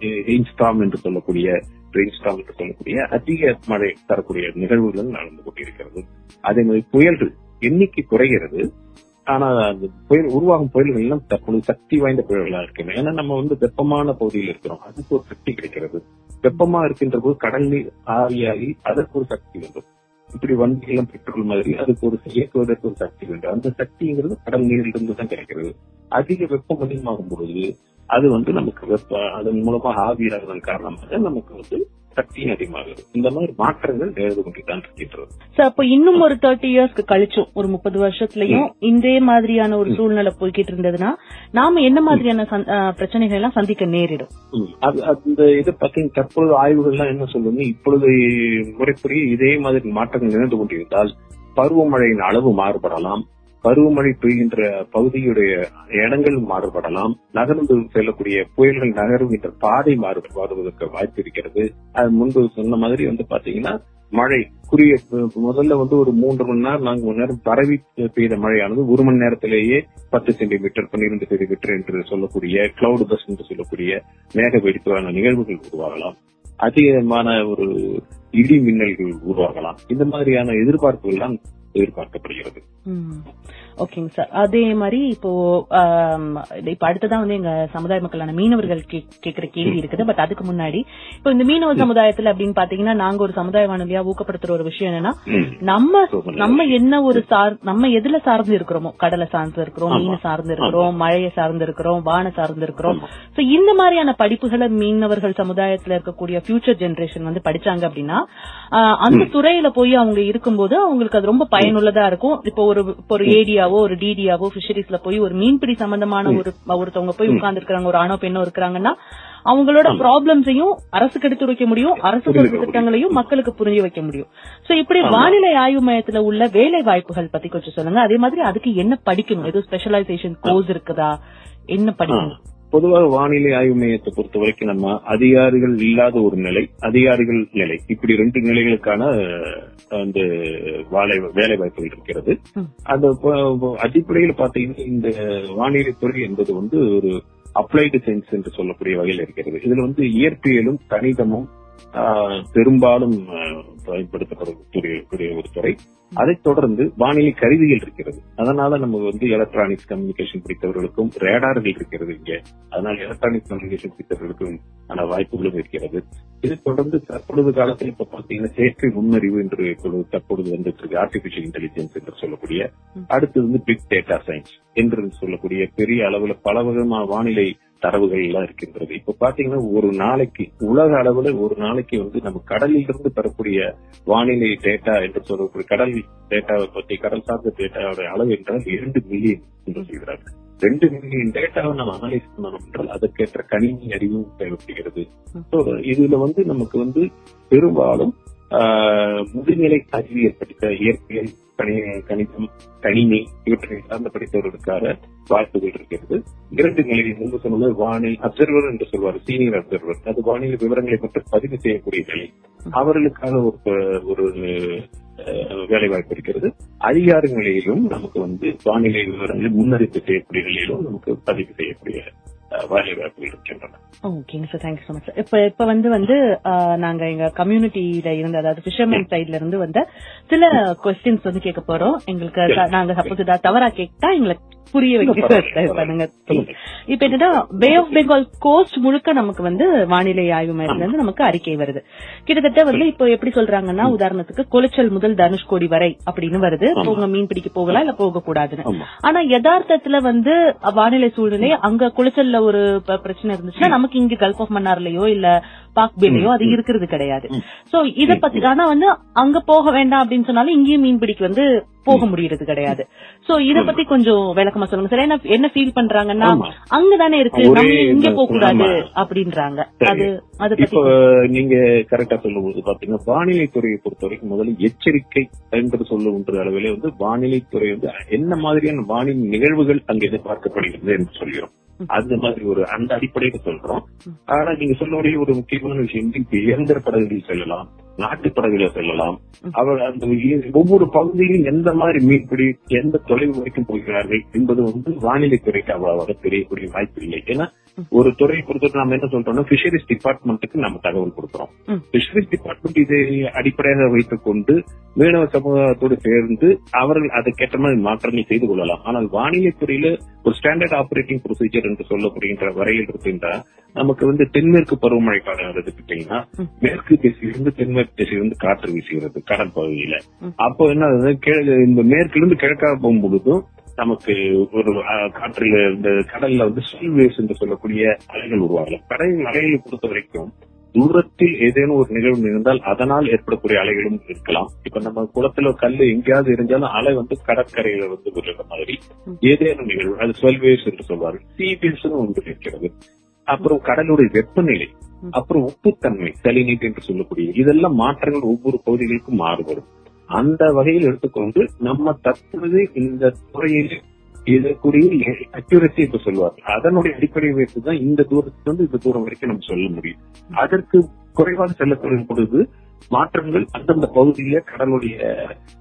ரெயின்ஸ்டாம் என்று சொல்லக்கூடிய ரெயின்ஸ்டாம் என்று சொல்லக்கூடிய அதிக மழை தரக்கூடிய நிகழ்வுகள் நடந்து கொண்டிருக்கிறது. அதே மாதிரி புயல்கள் எண்ணிக்கை குறைகிறது. ஆனா அந்த புயல் உருவாகும் புயல்கள் எல்லாம் தற்பொழுது சக்தி வாய்ந்த புயல்களா இருக்கணும் ஏன்னா நம்ம வந்து வெப்பமான பகுதியில் இருக்கிறோம். அதுக்கு ஒரு சக்தி கிடைக்கிறது. வெப்பமா இருக்கின்ற போது கடல் நீர் ஆவியாகி அதற்கு ஒரு சக்தி வேண்டும் இப்படி வண்டிகளும் பெட்ரோல் மாதிரி அதுக்கு ஒரு இயக்குவதற்கு ஒரு சக்தி வேண்டும் அந்த சக்திங்கிறது கடல் நீரிலிருந்து தான் கிடைக்கிறது. அதிக வெப்பம் அதிகமாகும் பொழுது அது வந்து நமக்கு வெப்ப அதன் மூலமாக ஆவியாகிறது காரணமாக நமக்கு வந்து சக்தியும் அதிகமாகுது. இந்த மாதிரி மாற்றங்கள் நிகழ்ந்து கொண்டுதான் இருக்கின்றது. சார் அப்ப இன்னும் ஒரு தேர்ட்டி இயர்ஸ்க்கு கழிச்சும் ஒரு முப்பது வருஷத்துலயும் இதே மாதிரியான ஒரு சூழ்நிலை போய்கிட்டு இருந்ததுன்னா நாம என்ன மாதிரியான பிரச்சனைகள் எல்லாம் சந்திக்க நேரிடும். அந்த இது பார்த்தீங்கன்னா தற்பொழுது ஆய்வுகள்லாம் என்ன சொல்லுங்க இப்பொழுது முறைப்படி இதே மாதிரி மாற்றங்கள் நிகழ்ந்து கொண்டிருந்தால் பருவமழையின் அளவு மாறுபடலாம். பருவமழை பெய்கின்ற பகுதியுடைய இடங்கள் மாறுபடலாம். நகர்ந்து செல்லக்கூடிய புயல்கள் நகருகின்ற பாதை மாறுபடுவதற்கு வாய்ப்பு இருக்கிறது. அது முன்பு சொன்ன மாதிரி வந்து பாத்தீங்கன்னா மழை குறிய முதல்ல வந்து ஒரு மூன்று மணி நேரம் நான்கு மணி நேரம் பரவி பெய்த மழையானது ஒரு மணி நேரத்திலேயே பத்து சென்டிமீட்டர் பன்னிரண்டு சென்டிமீட்டர் என்று சொல்லக்கூடிய கிளவுட் பஸ் என்று சொல்லக்கூடிய மேக வெடிப்பான நிகழ்வுகள் உருவாகலாம். அதிகமான ஒரு இடி மின்னல்கள் உருவாகலாம். இந்த மாதிரியான எதிர்பார்ப்புகள் எல்லாம் எதிர்பார்க்கப்படுகிறது. ஓகேங்க சார் அதே மாதிரி இப்போ இப்ப அடுத்ததான் வந்து எங்க சமுதாய மக்களான மீனவர்கள் கே- கேக்குற கேள்வி இருக்குது பட் அதுக்கு முன்னாடி இப்போ இந்த மீனவ சமுதாயத்துல அப்படின்னு பாத்தீங்கன்னா நாங்க ஒரு சமுதாய வானொலியா ஊக்கப்படுத்துற ஒரு விஷயம் என்னன்னா. நம்ம நம்ம என்ன ஒரு சார் நம்ம எதுல சார்ந்து இருக்கிறோமோ கடலை சார்ந்து இருக்கிறோம். மீன் சார்ந்து இருக்கிறோம் மழையை சார்ந்து இருக்கிறோம் வான சார்ந்து இருக்கிறோம். சோ இந்த மாதிரியான படிப்புகளை மீனவர்கள் சமுதாயத்துல இருக்கக்கூடிய ஃபியூச்சர் ஜெனரேஷன் வந்து படிச்சாங்க அப்படின்னா அந்த துறையில போய் அவங்க இருக்கும்போது அவங்களுக்கு அது ரொம்ப பயனுள்ளதா இருக்கும். இப்போ ஒரு ஒரு ஏடியாவோ ஒரு டிடியாவோ பிஷரிஸ்ல போய் ஒரு மீன்பிடி சம்பந்தமான ஒரு ஒருத்தவங்க போய் உட்கார்ந்து இருக்காங்க ஒரு ஆணோ பெண்ணோ இருக்கிறாங்கன்னா அவங்களோட ப்ராப்ளம்ஸையும் அரசுக்கு எடுத்து வைக்க முடியும். அரசு திட்டங்களையும் மக்களுக்கு புரிய வைக்க முடியும். சோ இப்படி வானிலை ஆய்வு மையத்துல உள்ள வேலை வாய்ப்புகள் பத்தி கொஞ்சம் சொல்லுங்க. அதே மாதிரி அதுக்கு என்ன படிக்கணும்? ஏதோ ஸ்பெஷலைசேஷன் கோர்ஸ் இருக்குதா? என்ன படிக்கணும்? பொதுவாக வானிலை ஆய்வு மையத்தை பொறுத்த வரைக்கும் நம்ம அதிகாரிகள் இல்லாத ஒரு நிலை அதிகாரிகள் நிலை. இப்படி ரெண்டு நிலைகளுக்கான அந்த வேலை வாய்ப்புகள் இருக்கிறது. அந்த அடிப்படையில் பாத்தீங்கன்னா இந்த வானிலை துறை என்பது வந்து ஒரு அப்ளைடு சயின்ஸ் என்று சொல்லக்கூடிய வகையில் இருக்கிறது. இதுல வந்து இயற்பியலும் கணிதமும் பெரும்பாலும் பயன்படுத்தப்படக்கூடிய ஒரு துறை. அதைத் தொடர்ந்து வானிலை கருவிகள் இருக்கிறது. அதனால நம்ம வந்து எலக்ட்ரானிக்ஸ் கம்யூனிகேஷன் படித்தவர்களுக்கும் ரேடார்கள் இருக்கிறது இங்க. அதனால எலக்ட்ரானிக்ஸ் கம்யூனிகேஷன் படித்தவர்களுக்கும் ஆன வாய்ப்புகளும் இருக்கிறது. இது தொடர்ந்து தற்பொழுது காலத்தில் இப்ப பாத்தீங்கன்னா செயற்கை நுண்ணறிவு என்று தற்பொழுது வந்துட்டு இருக்கு ஆர்டிபிஷியல் இன்டெலிஜென்ஸ் என்று சொல்லக்கூடிய அடுத்தது வந்து பிக் டேட்டா சயின்ஸ் என்று சொல்லக்கூடிய பெரிய அளவுல பல விதமான வானிலை தரவுகள் எல்லாம் இருக்கின்றது. இப்ப பாத்தீங்கன்னா ஒரு நாளைக்கு உலக அளவுல ஒரு நாளைக்கு வந்து நம்ம கடலிலிருந்து பெறக்கூடிய வானிலை டேட்டா என்று சொல்லக்கூடிய கடல் டேட்டாவை பத்தி கடல் சார்ந்த டேட்டாவோட அளவு என்றால் இரண்டு மில்லியன் என்று சொல்கிறார்கள். ரெண்டு மில்லியன் டேட்டாவை நம்ம அனலைஸ் பண்ணணும் என்றால் அதற்கேற்ற கணினி அறிவும் தேவைப்படுகிறது. இதுல வந்து நமக்கு வந்து பெரும்பாலும் ஆஹ், முதுநிலை அறிவியல் படித்த இயற்பியல் கணி- கணிதம் கணினி இவற்றை சார்ந்த படித்தவர்களுக்காக வாய்ப்புகள் இருக்கிறது. இரண்டு நிலையில் முன்பு சொன்னது வானில் அப்சர்வர் என்று சொல்வார் சீனியர் அப்சர்வர். அது வானிலை விவரங்களை மட்டும் பதிவு செய்யக்கூடிய நிலை அவர்களுக்கான ஒரு ஒரு அஹ், வேலை வாய்ப்பு இருக்கிறது. அதிகார நிலையிலும் நமக்கு வந்து வானிலை விவரங்களை முன்னறிப்பு செய்யக்கூடிய நிலையிலும் நமக்கு பதிவு செய்யக்கூடிய இருக்கின்றன ஓகேங்க sir thank you so much sir இப்ப இப்ப வந்து வந்து நாங்க எங்க கம்யூனிட்டியில இருந்து அதாவது ஃபிஷர்மேன் சைட்ல இருந்து வந்த சில கொஸ்டின்ஸ் வந்து கேட்க போறோம். எங்களுக்கு நாங்க சப்போஸ் ஏதாவது தவறா கேட்டா எங்களுக்கு புரிய வைக்க try பண்ணுங்க சொல்லுங்க. இப்ப என்னன்னா பே ஆஃப் பெங்கால் கோஸ்ட் முழுக்க நமக்கு வந்து வானிலை ஆய்வு மையத்துல இருந்து நமக்கு அறிக்கை வருது. கிட்டத்தட்ட வந்து இப்போ எப்படி சொல்றாங்கன்னா உதாரணத்துக்கு கொலைச்சல் முதல் தனுஷ்கோடி வரை அப்படின்னு வருது. இப்போ உங்க மீன் பிடிக்க போகலாம் இல்ல போக கூடாதுன்னு. ஆனா யதார்த்தத்துல வந்து வானிலை சூழ்நிலை அங்க குளச்சல்ல ஒரு பிரச்சனை இருந்துச்சுன்னா நமக்கு இங்க கல்ஃப் ஆஃப் மன்னார்லயோ இல்ல பாக் பேலையோ அது இருக்கிறது கிடையாது. சோ இத பத்தி ஆனா வந்து அங்க போக வேண்டாம் அப்படின்னு சொன்னாலும் இங்கேயும் மீன் பிடிக்க வந்து போக முடியறது கிடையாது. சோ இத பத்தி கொஞ்சம் விளக்கமா சொல்லுங்க. சார் என்ன என்ன ஃபீல் பண்றாங்கன்னா. அங்கதானே இருக்கு. நம்ம இங்க போக கூடாது. அப்படின்றாங்க. அது அத இப்போ நீங்க கரெக்டா சொல்லும்போது பாத்தீங்கன்னா வானிலை துறையை பொறுத்த வரைக்கும் முதல்ல எச்சரிக்கை என்று சொல்லுகின்ற அளவிலே வந்து வானிலை துறை வந்து என்ன மாதிரியான வானிலை நிகழ்வுகள் அங்க எதிர்பார்க்கப்படுகிறது என்று சொல்கிறோம். அந்த மாதிரி ஒரு அந்த அடிப்படையில சொல்றோம். ஆனா நீங்க சொல்லக்கூடிய ஒரு முக்கியமான விஷயம் இயந்திர படகுகளில் செல்லலாம் நாட்டு படகுல செல்லலாம். அவர் அந்த ஒவ்வொரு பகுதியிலும் எந்த மாதிரி மீன்பிடி எந்த தொலைவு வரைக்கும் போகிறார்கள் என்பது வந்து வானிலை துறைக்கு அவ்வளவாக தெரியக்கூடிய வாய்ப்பு இல்லை. ஏன்னா ஒரு துறையை பொறுத்தவரை நாம என்ன சொல்றோம்னா பிஷரிஸ் டிபார்ட்மெண்ட்டுக்கு நம்ம தகவல் கொடுக்கிறோம். பிஷரிஸ் டிபார்ட்மெண்ட் இதை அடிப்படையாக வைத்துக் கொண்டு மீனவ சமூகத்தோடு சேர்ந்து அவர்கள் அதுக்கேற்ற மாதிரி மாற்றங்கள் செய்து கொள்ளலாம். ஆனால் வானிலை துறையில ஒரு ஸ்டாண்டர்ட் ஆபரேட்டிங் ப்ரொசீஜர் என்று சொல்லப்படுகின்ற வரையில் இருக்கின்ற நமக்கு வந்து தென்மேற்கு பருவமழை காலம் எடுத்துக்கிட்டீங்கன்னா மேற்கு திசையிலிருந்து தென்மேற்கு திசையிலிருந்து காற்று வீசுகிறது கடல் பகுதியில. அப்போ என்ன இந்த மேற்கிலிருந்து கிழக்காக போகும்பொழுதும் நமக்கு ஒரு காற்றில் இந்த கடல்ல வந்து ஸ்வீவேஸ் என்று சொல்லக்கூடிய அலைகள் உருவாகலாம் கடல் அலைகளை பொறுத்த வரைக்கும் தூரத்தில் ஏதேனும் ஒரு நிகழ்வு இருந்தால் அதனால் ஏற்படக்கூடிய அலைகளும் இருக்கலாம். இப்ப நம்ம குளத்துல கல்லு எங்கேயாவது இருந்தாலும் அலை வந்து கடற்கரையில வந்து விழுற மாதிரி ஏதேனும் நிகழ்வு அது ஸ்வெல்வேஸ் என்று சொல்வார்கள் சீவேஸ் ஒன்று இருக்கிறது. அப்புறம் கடலுடைய வெப்பநிலை அப்புறம் உப்புத்தன்மை சலினேட் என்று சொல்லக்கூடிய இதெல்லாம் மாற்றங்கள் ஒவ்வொரு பகுதிகளுக்கும் மாறுபடும். அந்த வகையில் எடுத்துக்கொண்டு நம்ம தற்பொழுது இந்த துறையில் இதற்குரிய அக்யூரசி இப்ப சொல்லுவார் அதனுடைய அடிப்படையை வைத்துதான் இந்த இந்த தூரத்திலிருந்து இந்த தூரம் வரைக்கும் நம்ம சொல்ல முடியும். அதற்கு குறைவாக செல்லக்கூடிய பொழுது மாற்றங்கள் அந்தந்த பகுதியில கடலுடைய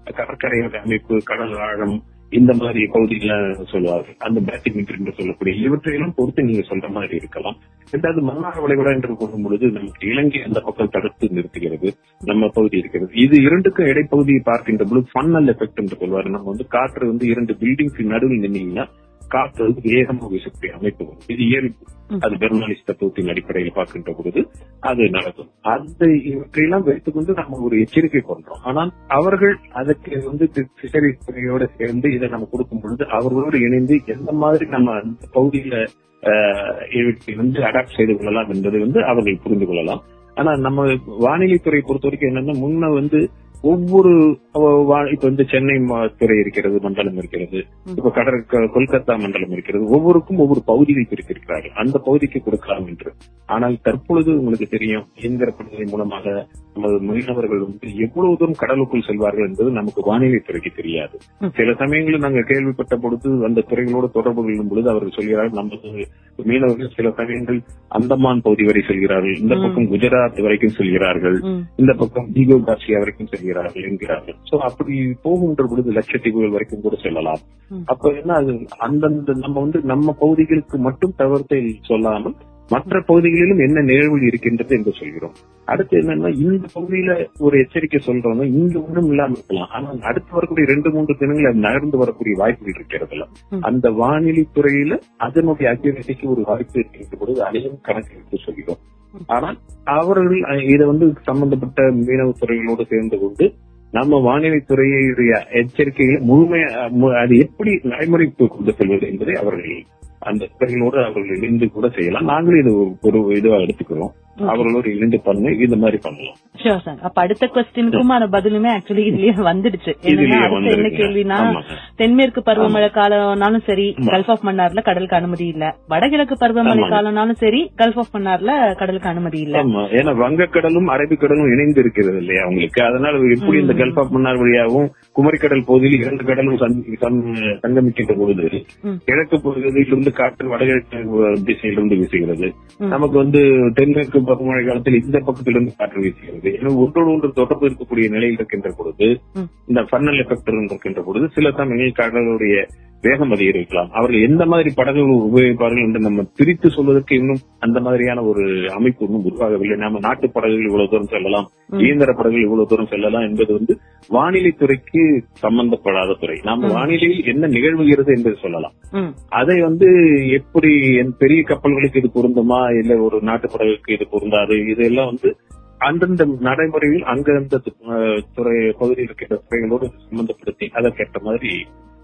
கடற்கரையோட அமைப்பு கடல் ஆழம் இந்த மாதிரி பகுதிகளை சொல்லுவார்கள். அந்த பேட்டிங் என்று சொல்லக்கூடிய இவற்றையெல்லாம் பொறுத்து நீங்க சொல்ற மாதிரி இருக்கலாம். ரெண்டாவது மன்னார் வளைகுடா என்று கூறும் பொழுது நமக்கு இலங்கை அந்த பக்கம் தடுத்து நிறுத்துகிறது. நம்ம பகுதி இருக்கிறது. இது இரண்டுக்கும் இடைப்பகுதியை பார்க்கின்ற பொழுது ஃபன்னல் எஃபெக்ட் என்று சொல்வாரு. நம்ம வந்து காற்று வந்து இரண்டு பில்டிங்ஸ் நடுவில் நின்னீங்கன்னா காற்று வந்து வேகமாக வீசக்கூடிய அமைப்பு. இது இயல்பு அது பெர்னாலிஸ் தத்துவத்தின் அடிப்படையில் பார்க்கின்ற பொழுது அது நடக்கும். அந்த இவற்றையெல்லாம் வைத்துக்கொண்டு நம்ம ஒரு எச்சரிக்கை கொண்டோம் ஆனால் அவர்கள் அதற்கு வந்து பிஷரி துறையோட சேர்ந்து இதை நம்ம கொடுக்கும் பொழுது அவர்களோடு இணைந்து எந்த மாதிரி நம்ம அந்த பகுதியில இவற்றை வந்து அடாப்ட் செய்து கொள்ளலாம் என்பதை வந்து அவர்கள் புரிந்து கொள்ளலாம். ஆனா நம்ம வானிலை துறை பொறுத்த வரைக்கும் என்னன்னா முன்ன வந்து ஒவ்வொரு இப்ப வந்து சென்னை துறை இருக்கிறது மண்டலம் இருக்கிறது. இப்ப கடற் க- கொல்கத்தா மண்டலம் இருக்கிறது. ஒவ்வொருக்கும் ஒவ்வொரு பகுதிகள் பிரித்திருக்கிறார்கள். அந்த பகுதிக்கு கொடுக்கலாம் என்று. ஆனால் தற்பொழுது உங்களுக்கு தெரியும் இயந்திர படுகை மூலமாக நமது மீனவர்கள் வந்து எவ்வளவு தூரம் கடலுக்குள் செல்வார்கள் என்பது நமக்கு வானிலை துறைக்கு தெரியாது. சில சமயங்களில் நாங்கள் கேள்விப்பட்ட பொழுது அந்த துறைகளோடு தொடர்பு கொள்ளும் பொழுது அவர்கள் சொல்கிறார்கள் நமது மீனவர்கள் சில சமயங்கள் அந்தமான் பகுதி வரை செல்கிறார்கள் இந்த பக்கம் குஜராத் வரைக்கும் செல்கிறார்கள் இந்த பக்கம் தீபோ காசியா வரைக்கும் செல்கிறார்கள் என்கிறார்கள். சோ அப்படி போகின்ற பொழுது லட்சத்தீவுகள் வரைக்கும் கூட செல்லலாம். அப்ப என்ன அது அந்தந்த நம்ம வந்து நம்ம பகுதிகளுக்கு மட்டும் தவிர்த்தை சொல்லாமல் மற்ற பகுதிகளிலும் என்ன நிகழ்வுகள் இருக்கின்றது என்று சொல்கிறோம். அடுத்து என்னன்னா இந்த பகுதியில ஒரு எச்சரிக்கை சொல்றவங்க இங்க ஒன்றும் இல்லாம இருக்கலாம். ஆனா அடுத்து வரக்கூடிய ரெண்டு மூன்று தினங்கள் அது நகர்ந்து வரக்கூடிய வாய்ப்புகள் இருக்கிறதுல அந்த வானிலை துறையில அதனுடைய அக்யூரசிக்கு ஒரு வாய்ப்பு இருக்கின்ற பொழுது அதையும் கணக்கெடுத்து சொல்கிறோம். ஆனால் அவர்கள் இதை வந்து சம்பந்தப்பட்ட மீனவ துறைகளோடு சேர்ந்து கொண்டு நம்ம வானிலை துறையுடைய எச்சரிக்கைகளை முழுமையா அது எப்படி நடைமுறைக்கு கொண்டு செல்வது என்பதை அவர்கள் அந்த திறனோடு அவர்கள் இணைந்து கூட செய்யலாம். நாங்களும் இது ஒரு இதுவா எடுத்துக்கிறோம். அவர்களோடு இணைந்து பண்ணு இந்த மாதிரி பண்ணலாம். ஷோர் சார் அப்ப அடுத்த கொஸ்டினுக்குமான பதிலுமே ஆக்சுவலி இதுலயே வந்துடுச்சு. என்ன. கேள்வினா. தென்மேற்கு பருவமழை காலம்னாலும் சரி கல்ஃப் ஆஃப் மன்னார்ல கடலுக்கு அனுமதி இல்ல. வடகிழக்கு பருவமழை. காலம்னாலும் சரி கல்ஃப் ஆஃப் மன்னார்ல கடலுக்கு அனுமதி இல்ல. ஏன்னா வங்கக்கடலும் அரபிக்கடலும் இணைந்து இருக்கிறது இல்லையா அவங்களுக்கு அதனால எப்படி இந்த கல்ஃப் ஆஃப் மன்னார் வழியாகவும் குமரிக்கடல் பகுதியில் இரண்டு கடலும் சங்கமிக்கின்ற பொழுது கிழக்கு பகுதியிலிருந்து காற்று வடகிழக்கு திசையிலிருந்து வீசுகிறது. நமக்கு வந்து தென்மேற்கு பருவமழை காலத்தில் இந்த பக்கத்திலிருந்து காற்று வீசுகிறது. எனவே ஒன்றோடு ஒன்று தொடர்பு இருக்கக்கூடிய நிலையில் இருக்கின்ற பொழுது இந்த ஃபன்னல் எஃபெக்ட் இருக்கின்ற பொழுது சில சமயங்களில் கடலுடைய வேகம் அதிகரிக்கலாம். அவர்கள் எந்த மாதிரி படகுகள் உபயோகிப்பார்கள் என்று நம்ம பிரித்து சொல்வதற்கு இன்னும் அந்த மாதிரியான ஒரு அமைப்பு இன்னும் உருவாகவில்லை. நாம நாட்டு படகுகள் இவ்வளவு தூரம் செல்லலாம் இயந்திர படகுகள் இவ்வளவு தூரம் செல்லலாம் என்பது வந்து வானிலை துறைக்கு சம்பந்தப்படாத துறை. நாம வானிலையில் என்ன நிகழ்வுகிறது என்று சொல்லலாம். அதை வந்து எப்படி என் பெரிய கப்பல்களுக்கு இது பொருந்துமா? இல்ல ஒரு நாட்டு படகுக்கு இது பொருந்தாது. இதெல்லாம் வந்து அந்தந்த நடைமுறையில் அந்தந்த துறை பகுதியில் இருக்கின்ற துறைகளோடு சம்பந்தப்படுத்தி அதற்கேற்ற மாதிரி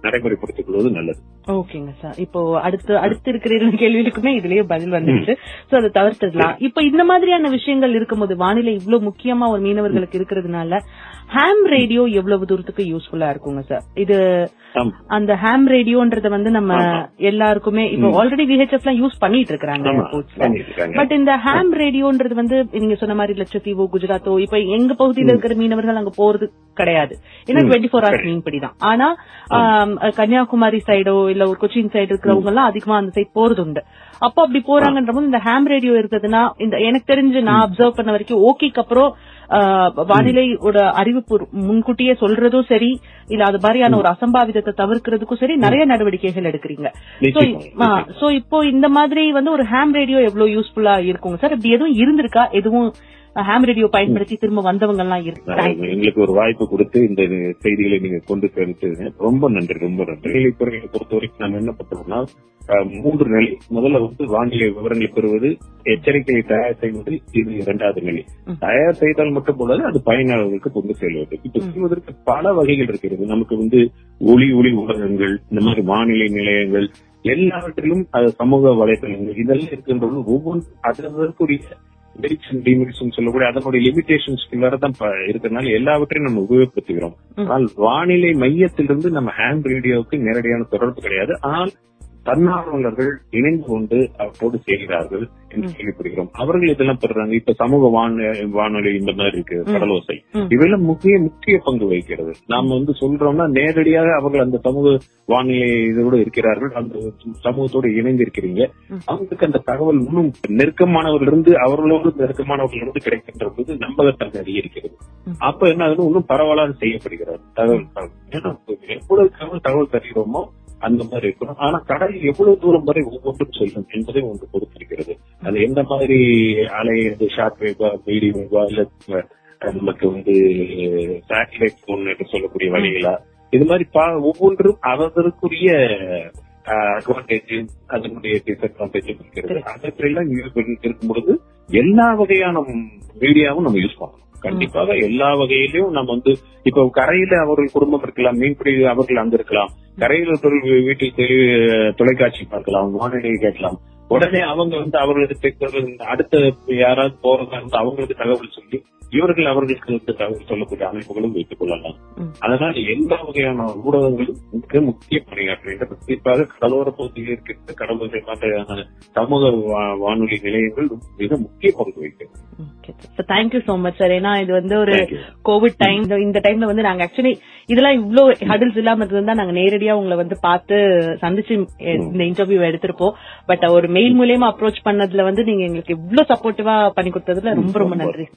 நடைமுறைப்படுத்திக் கொள்வது நல்லது. ஓகேங்க சார். இப்போ அடுத்து அடுத்து இருக்கிற இரண்டு கேள்விகளுக்குமே இதுலயே பதில் வந்துருச்சு. சோ அதை தவிர்த்துடலாம். இப்போ இந்த மாதிரியான விஷயங்கள் இருக்கும்போது வானிலை இவ்வளவு முக்கியமா ஒரு மீனவர்களுக்கு இருக்கிறதுனால ஹாம் ரேடியோ எவ்வளவு தூரத்துக்கு யூஸ்ஃபுல்லா இருக்குங்க சார் இது. அந்த ஹாம் ரேடியோன்றத வந்து நம்ம எல்லாருக்குமே இப்போ ஆல்ரெடி விஹெச்எஃப் எல்லாம் யூஸ் பண்ணிட்டு இருக்காங்க. பட் இந்த ஹாம் ரேடியோன்றது வந்து நீங்க சொன்ன மாதிரி லட்சத்தீவோ குஜராத்தோ இப்ப எங்க பகுதியில இருக்கிற மீனவர்கள் அங்க போறது கிடையாது. ஏன்னா டுவெண்ட்டி ஃபோர் ஹவர்ஸ் மீன்பிடி தான் ஆனா கன்னியாகுமரி சைடோ இல்ல ஒரு கொச்சின் சைடு இருக்கிறவங்க எல்லாம் அதிகமா அந்த சைடு போறது உண்டு அப்போ அப்படி போறாங்கன்ற போது இந்த ஹாம் ரேடியோ இருக்குதுன்னா இந்த எனக்கு தெரிஞ்சு நான் அப்சர்வ் பண்ண வரைக்கும் ஓகேக்கு அப்புறம் வானிலையோட அறிவிப்பு முன்கூட்டியே சொல்றதும் சரி இல்ல அது மாதிரியான ஒரு அசம்பாவிதத்தை தவிர்க்கிறதுக்கும் சரி நிறைய நடவடிக்கைகள் எடுக்கிறீங்க. சோ இப்போ இந்த மாதிரி வந்து ஒரு ஹாம் ரேடியோ எவ்வளவு யூஸ்ஃபுல்லா இருக்குங்க? சார் இப்படி எதுவும் இருந்திருக்கா? எதுவும் ஹாம் ரேடியோ பயன்படுத்தி திரும்ப வந்தவங்க எல்லாம் இருக்கு நான் எங்களுக்கு ஒரு வாய்ப்பு கொடுத்து இந்த செய்திகளை நீங்க கொண்டு சேர்த்து ரொம்ப நன்றி ரொம்ப நன்றி. நிலைத்துறையை பொறுத்த வரைக்கும் நாம் என்ன பண்றோம்னா மூன்று நிலை. முதல்ல வந்து வானிலை விவரங்களை பெறுவது எச்சரிக்கையை தயார் செய்வது இது இரண்டாவது நிலை. தயார் செய்தால் மட்டும் போதாது அது பயனாளர்களுக்கு கொண்டு செல்வது. இப்ப செய்வதற்கு பல வகைகள் இருக்கிறது. நமக்கு வந்து ஒளி ஒளி ஊடகங்கள் இந்த மாதிரி வானிலை நிலையங்கள் எல்லாவற்றிலும் சமூக வலைதளங்கள் இதெல்லாம் இருக்கின்றது ஒவ்வொன்றும் அதற்குரிய மெரிட்ஸ் அண்ட் டிமெரிட்ஸ் சொல்லக்கூடிய அதனுடைய லிமிடேஷன்ஸ் தான் இருக்கிறதுனால எல்லாவற்றையும் நம்ம உபயோகப்படுத்துகிறோம் ஆனால் வானிலை மையத்திலிருந்து நம்ம ஹேண்ட் ரேடியோவுக்கு நேரடியான தொடர்பு கிடையாது. ஆனால் தன்னார்வலர்கள் இணைந்து கொண்டு அவற்றோடு செய்கிறார்கள் என்று கேள்விப்படுகிறோம். அவர்கள் இதெல்லாம் பெறுறாங்க. இப்ப சமூக வான வானொலி இந்த மாதிரி இருக்கு கடலோசை. இவையெல்லாம் முக்கிய முக்கிய பங்கு வகிக்கிறது. நாம வந்து சொல்றோம்னா நேரடியாக அவர்கள் அந்த சமூக வானிலை இதோடு இருக்கிறார்கள். அந்த சமூகத்தோடு இணைந்து இருக்கிறீங்க அவங்களுக்கு அந்த தகவல் இன்னும் நெருக்கமானவர்கள் இருந்து அவர்களோடு நெருக்கமானவர்கள் இருந்து கிடைக்கின்ற போது நம்பகத்தன்மை அதிகரிக்கிறது. அப்ப என்ன ஆகுது? இன்னும் பரவலாக செய்யப்படுகிறது. தகவல். ஏன்னா எவ்வளவு தகவல் தகவல் தருகிறோமோ அந்த மாதிரி இருக்கணும். ஆனா கடல் எவ்வளவு தூரம் வரை ஒவ்வொன்றும் செல்லும் என்பதை ஒன்று பொறுத்திருக்கிறது. அது எந்த மாதிரி அலை ஷார்ட் வேவா மீடியம் வேவா இல்ல நமக்கு வந்து சேட்டலைட் போன் என்று சொல்லக்கூடிய வழிகளா? இது மாதிரி பா- ஒவ்வொன்றும் அதற்குரிய அட்வான்டேஜ் அதனுடைய டிஸ்அட்வான்டேஜ் இருக்கிறது. அதற்கெல்லாம் இருக்கும் பொழுது எல்லா வகையான மீடியாவும் நம்ம யூஸ் பண்ணணும். கண்டிப்பாக எல்லா வகையிலும் நம்ம வந்து இப்ப கரையில அவர்கள் குடும்பம் இருக்கலாம் மீன்பிடி அவர்கள் அங்க இருக்கலாம். கரையில வீட்டில் தொலைக்காட்சி பார்க்கலாம் வானொலியை கேட்கலாம். உடனே அவங்க வந்து அவர்களுக்கு அடுத்த யாராவது போறதா இருந்தா அவங்களுக்கு தகவல் சொல்லி இவர்கள் அவர்களுக்கு தகவல் சொல்லக்கூடிய அமைப்புகளும் வைத்துக் கொள்ளலாம். அதனால எல்லா வகையான ஊடகங்களும் மிக முக்கிய பணியாற்றுகின்ற குறிப்பாக கடலோர பகுதியில் இருக்கின்ற கடலோர மாதிரியான சமூக வானொலி நிலையங்கள் மிக முக்கிய பங்கு வகிக்கிறது தேங்க்யூ சோ மச் சார் ஏன்னா இது வந்து ஒரு. கோவிட் டைம் இந்த டைம்ல வந்து நாங்க ஆக்சுவலி இதெல்லாம் இவ்ளோ ஹடில்ஸ் இல்லாம இருந்தா நாங்க நேரடியா உங்களை வந்து பார்த்து சந்திச்சு இந்த இன்டர்வியூ எடுத்திருப்போம். பட் ஒரு மெயில் மூலியமா அப்ரோச் பண்ணதுல வந்து நீங்க எங்களுக்கு இவ்ளோ சப்போர்ட்டிவா பண்ணி கொடுத்ததுல ரொம்ப ரொம்ப நன்றி.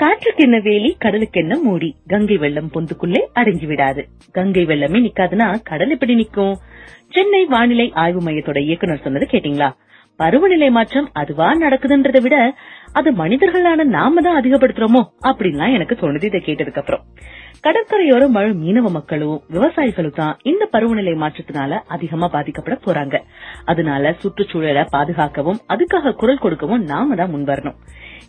காற்றுக்கு என்ன வேலி கடலுக்கென்ன மூடி? கங்கை வெள்ளம் பொந்துக்குள்ளே அடங்கி விடாது. கங்கை வெள்ளமே நிக்காதுன்னா கடல் எப்படி நிக்கும்? சென்னை வானிலை ஆய்வு மையத்தோட இயக்குனர் சொன்னது கேட்டீங்களா? பருவநிலை மாற்றம் அதுவா நடக்குதுன்றதை விட அது மனிதர்களான நாம தான் அதிகப்படுத்துறோமோ? அப்படின்லாம் எனக்கு தோணுது இதை கேட்டதுக்கு அப்புறம் கடற்கரையோரம் வாழும் மீனவ மக்களும் விவசாயிகளும் தான் இந்த பருவநிலை மாற்றத்தினால அதிகமா பாதிக்கப்பட போறாங்க. அதனால சுற்றுச்சூழலை பாதுகாக்கவும் அதுக்காக குரல் கொடுக்கவும் நாம தான் முன்வரணும்.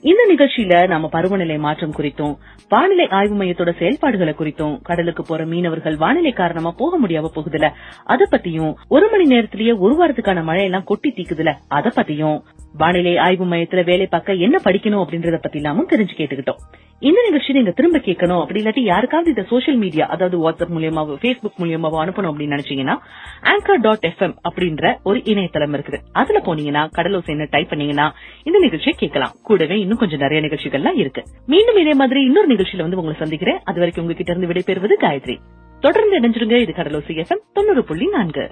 இந்த நிகழ்ச்சியில நாம பருவநிலை மாற்றம் குறித்தும் வானிலை ஆய்வு மையத்தோட செயல்பாடுகளை குறித்தும் கடலுக்கு போற மீனவர்கள் வானிலை காரணமா போக முடியாம போகுதுல அத பத்தியும் ஒரு மணி நேரத்திலேயே ஒரு வாரத்துக்கான மழை எல்லாம் கொட்டி தீக்குதுல அத பத்தியும் வானிலை ஆய்வு மையத்துல வேலை பார்க்க என்ன படிக்கணும் அப்படின்றத பத்தி எல்லாமும் தெரிஞ்சு கேட்டுக்கிட்டோம். இந்த நிகழ்ச்சி நீங்க திரும்ப கேட்கணும் அப்படி இல்லாட்டி யாருக்காவது இந்த சோஷியல் மீடியா அதாவது வாட்ஸ்அப் மூலியமாவோ பேஸ்புக் மூலியமாவோ அனுப்பணும் அப்படின்னு நினைச்சீங்கன்னா ஆங்கர் டாட் எஃப்எம் அப்படின்ற ஒரு இணையதளம் இருக்குது. அதுல போனீங்கன்னா கடலோசைன்னு டைப் பண்ணீங்கன்னா இந்த நிகழ்ச்சியை கேட்கலாம். கூடவே இன்னும் கொஞ்சம் நிறைய நிகழ்ச்சிகள்லாம் இருக்கு. மீண்டும் இதே மாதிரி இன்னொரு நிகழ்ச்சியில வந்து உங்களை சந்திக்கிறேன். அது வரைக்கும் உங்ககிட்ட இருந்து விடைபெறுவது காயத்ரி. தொடர்ந்து இணைஞ்சிருங்க. இது கடலோசி எஃப்எம் தொண்ணூறு புள்ளி நான்கு.